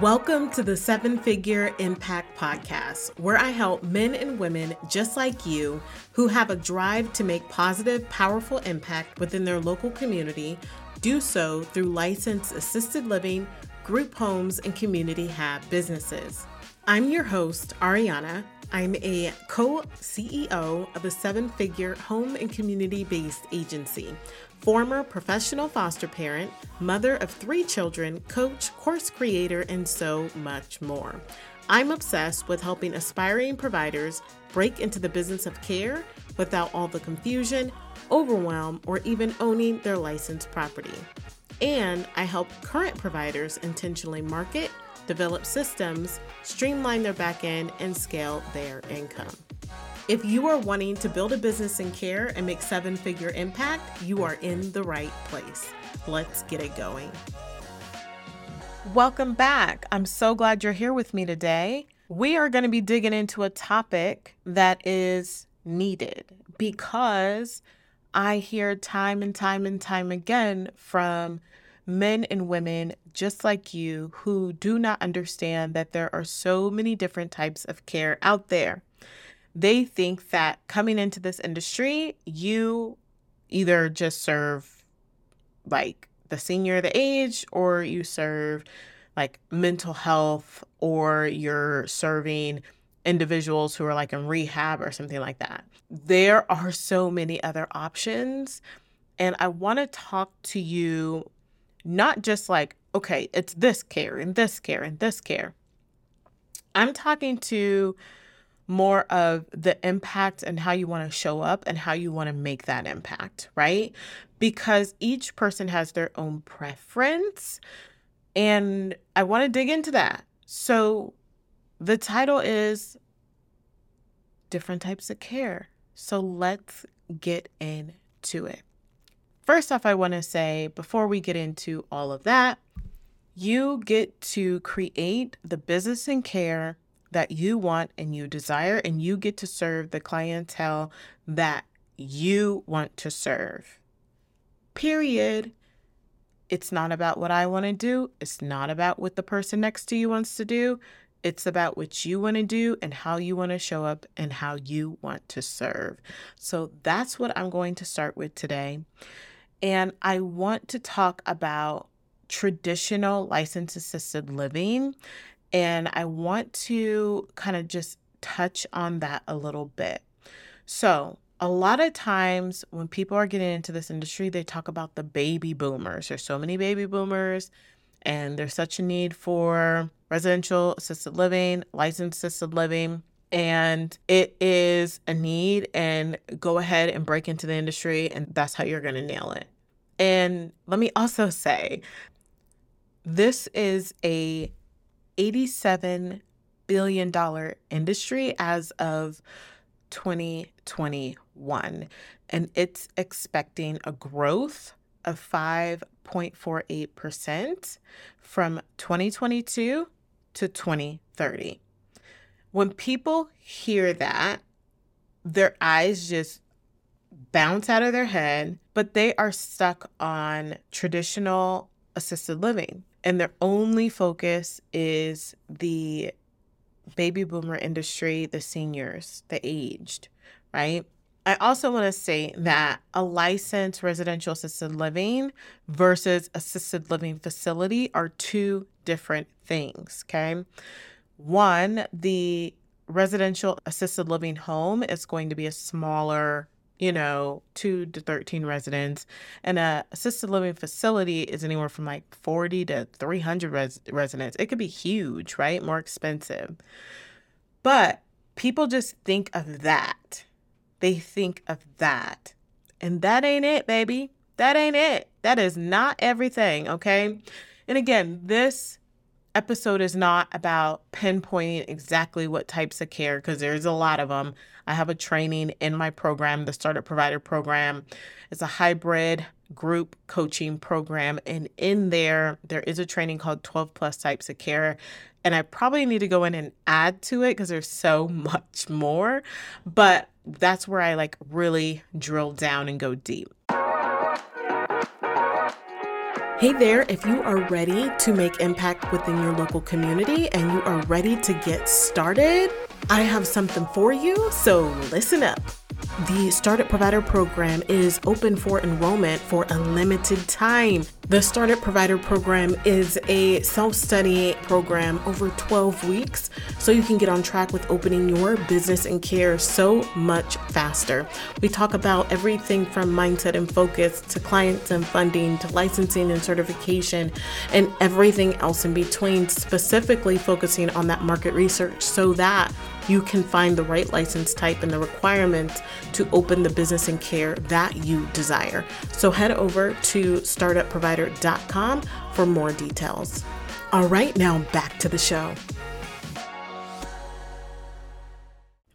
Welcome to the Seven Figure Impact Podcast, where I help men and women just like you who have a drive to make positive, powerful impact within their local community do so through licensed assisted living, group homes, and community hab businesses. I'm your host, Ariana. I'm a co CEO of a seven figure home and community based agency former professional foster parent, mother of three children, coach, course creator, and so much more. I'm obsessed with helping aspiring providers break into the business of care without all the confusion, overwhelm, or even owning their licensed property. And I help current providers intentionally market, develop systems, streamline their back end, and scale their income. If you are wanting to build a business in care and make seven figure impact, you are in the right place. Let's get it going. Welcome back. I'm so glad you're here with me today. We are going to be digging into a topic that is needed because I hear time and time and time again from men and women just like you who do not understand that there are so many different types of care out there. They think that coming into this industry, you either just serve like the senior the age or you serve like mental health or you're serving individuals who are like in rehab or something like that. There are so many other options. And I want to talk to you not just like, okay, it's this care and this care and this care. I'm talking to more of the impact and how you want to show up and how you want to make that impact, right? Because each person has their own preference. And I want to dig into that. So the title is Different Types of Care. So let's get into it. First off, I want to say before we get into all of that, you get to create the business and care that you want and you desire, and you get to serve the clientele that you want to serve. Period. It's not about what I want to do. It's not about what the person next to you wants to do. It's about what you want to do and how you want to show up and how you want to serve. So that's what I'm going to start with today. And I want to talk about traditional license assisted living and I want to kind of just touch on that a little bit. So, a lot of times when people are getting into this industry, they talk about the baby boomers. There's so many baby boomers, and there's such a need for residential assisted living, licensed assisted living. And it is a need, and go ahead and break into the industry, and that's how you're going to nail it. And let me also say, this is a $87 billion industry as of 2021. And it's expecting a growth of 5.48% from 2022 to 2030. When people hear that, their eyes just bounce out of their head, but they are stuck on traditional assisted living and their only focus is the baby boomer industry, the seniors, the aged, right? I also want to say that a licensed residential assisted living versus assisted living facility are two different things, okay? One, the residential assisted living home is going to be a smaller you know, two to 13 residents. And a assisted living facility is anywhere from like 40 to 300 res- residents. It could be huge, right? More expensive. But people just think of that. They think of that. And that ain't it, baby. That ain't it. That is not everything, okay? And again, this episode is not about pinpointing exactly what types of care because there's a lot of them. I have a training in my program, the Startup Provider Program. It's a hybrid group coaching program. And in there, there is a training called 12 plus types of care. And I probably need to go in and add to it because there's so much more. But that's where I like really drill down and go deep. Hey there, if you are ready to make impact within your local community and you are ready to get started, I have something for you, so listen up. The Startup Provider Program is open for enrollment for a limited time. The Startup Provider Program is a self study program over 12 weeks, so you can get on track with opening your business and care so much faster. We talk about everything from mindset and focus to clients and funding to licensing and certification and everything else in between, specifically focusing on that market research so that you can find the right license type and the requirements to open the business and care that you desire. So head over to startupprovider.com for more details. All right, now back to the show.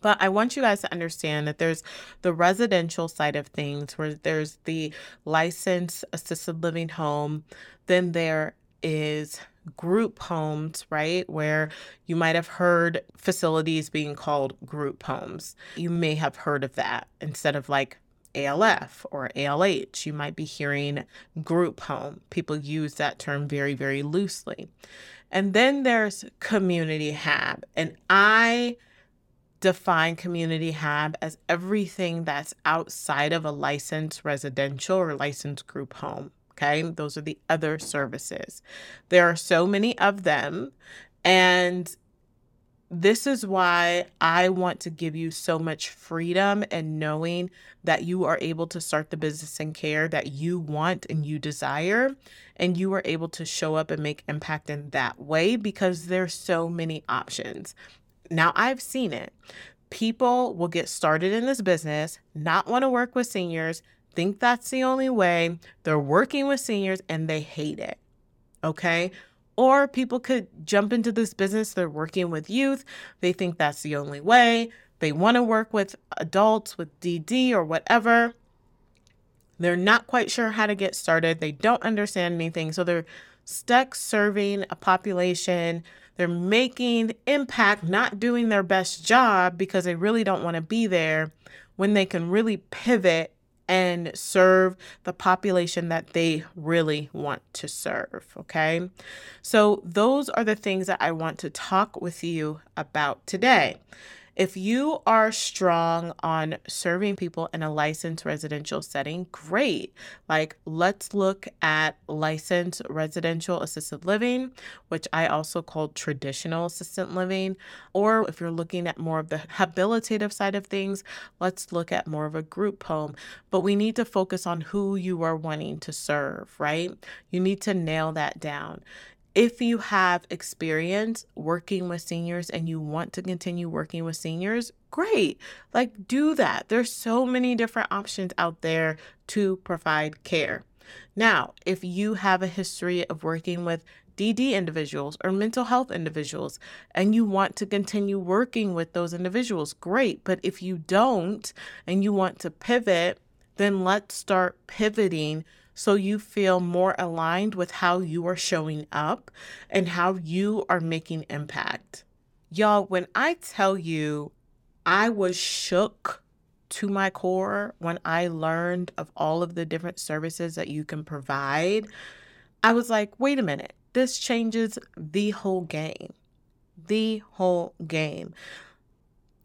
But I want you guys to understand that there's the residential side of things where there's the licensed assisted living home, then there is group homes, right? Where you might have heard facilities being called group homes. You may have heard of that instead of like ALF or ALH. You might be hearing group home. People use that term very, very loosely. And then there's community hab. And I define community hab as everything that's outside of a licensed residential or licensed group home. Okay. Those are the other services. There are so many of them. And this is why I want to give you so much freedom and knowing that you are able to start the business and care that you want and you desire. And you are able to show up and make impact in that way because there's so many options. Now, I've seen it. People will get started in this business, not want to work with seniors, think that's the only way. They're working with seniors and they hate it. Okay. Or people could jump into this business, they're working with youth, they think that's the only way. They want to work with adults with DD or whatever. They're not quite sure how to get started. They don't understand anything. So they're stuck serving a population. They're making impact, not doing their best job because they really don't want to be there when they can really pivot and serve the population that they really want to serve. Okay. So, those are the things that I want to talk with you about today. If you are strong on serving people in a licensed residential setting, great. Like, let's look at licensed residential assisted living, which I also call traditional assisted living. Or if you're looking at more of the habilitative side of things, let's look at more of a group home. But we need to focus on who you are wanting to serve, right? You need to nail that down if you have experience working with seniors and you want to continue working with seniors, great. Like, do that. There's so many different options out there to provide care. Now, if you have a history of working with DD individuals or mental health individuals and you want to continue working with those individuals, great. But if you don't and you want to pivot, then let's start pivoting so you feel more aligned with how you are showing up and how you are making impact. Y'all, when I tell you I was shook to my core when I learned of all of the different services that you can provide, I was like, wait a minute, this changes the whole game. The whole game.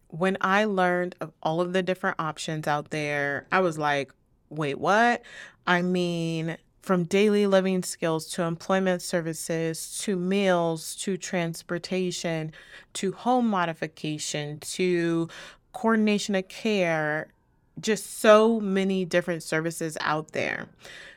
When I learned of all of the different options out there, I was like, wait, what? I mean, from daily living skills to employment services to meals to transportation to home modification to coordination of care, just so many different services out there.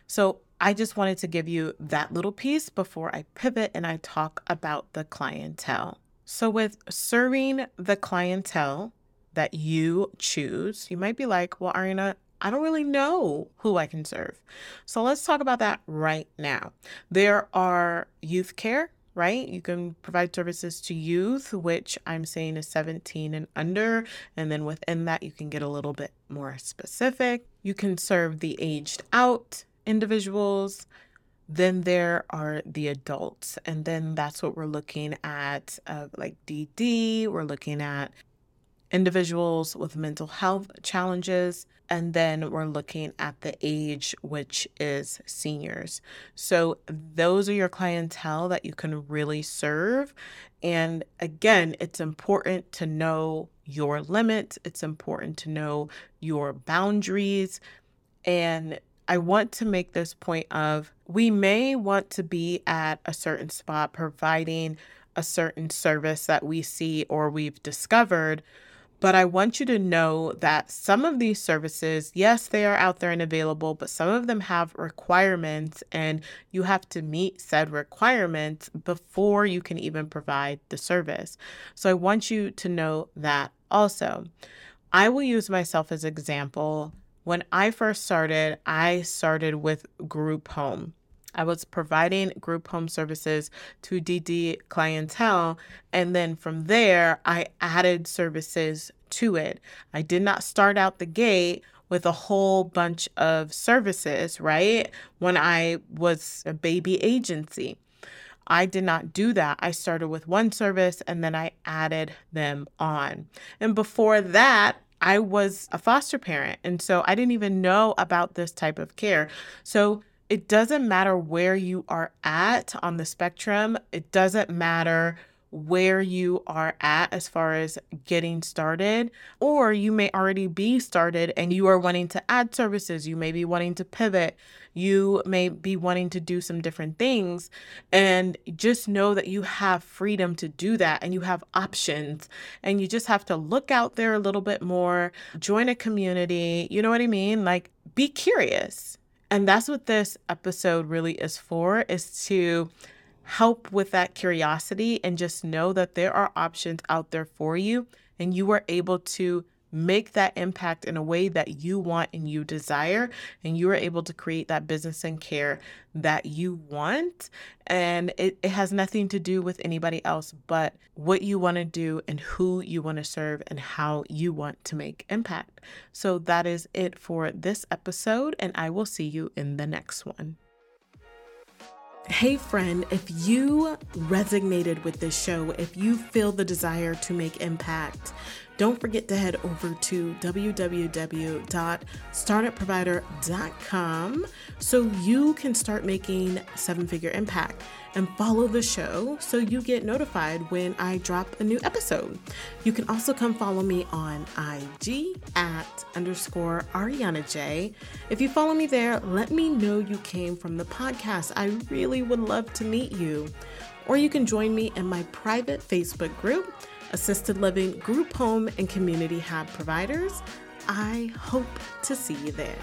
So, I just wanted to give you that little piece before I pivot and I talk about the clientele. So, with serving the clientele that you choose, you might be like, well, Ariana, I don't really know who I can serve. So let's talk about that right now. There are youth care, right? You can provide services to youth, which I'm saying is 17 and under. And then within that, you can get a little bit more specific. You can serve the aged out individuals. Then there are the adults. And then that's what we're looking at, uh, like DD. We're looking at individuals with mental health challenges. And then we're looking at the age, which is seniors. So those are your clientele that you can really serve. And again, it's important to know your limits, it's important to know your boundaries. And I want to make this point of we may want to be at a certain spot providing a certain service that we see or we've discovered, but I want you to know that some of these services, yes, they are out there and available, but some of them have requirements and you have to meet said requirements before you can even provide the service. So I want you to know that also. I will use myself as example. When I first started, I started with group home. I was providing group home services to DD clientele. And then from there, I added services to it. I did not start out the gate with a whole bunch of services, right? When I was a baby agency. I did not do that. I started with one service and then I added them on. And before that, I was a foster parent. And so I didn't even know about this type of care. So it doesn't matter where you are at on the spectrum, it doesn't matter where you are at as far as getting started, or you may already be started and you are wanting to add services. You may be wanting to pivot. You may be wanting to do some different things. And just know that you have freedom to do that and you have options. And you just have to look out there a little bit more, join a community. You know what I mean? Like, be curious and that's what this episode really is for is to help with that curiosity and just know that there are options out there for you and you are able to make that impact in a way that you want and you desire and you are able to create that business and care that you want. And it, it has nothing to do with anybody else but what you want to do and who you want to serve and how you want to make impact. So that is it for this episode and i will see you in the next one. Hey, friend, if you resonated with this show, if you feel the desire to make impact, don't forget to head over to www.startupprovider.com so you can start making seven figure impact and follow the show so you get notified when I drop a new episode. You can also come follow me on IG at underscore Ariana J. If you follow me there, let me know you came from the podcast. I really would love to meet you. Or you can join me in my private Facebook group assisted living, group home, and community hab providers. I hope to see you there.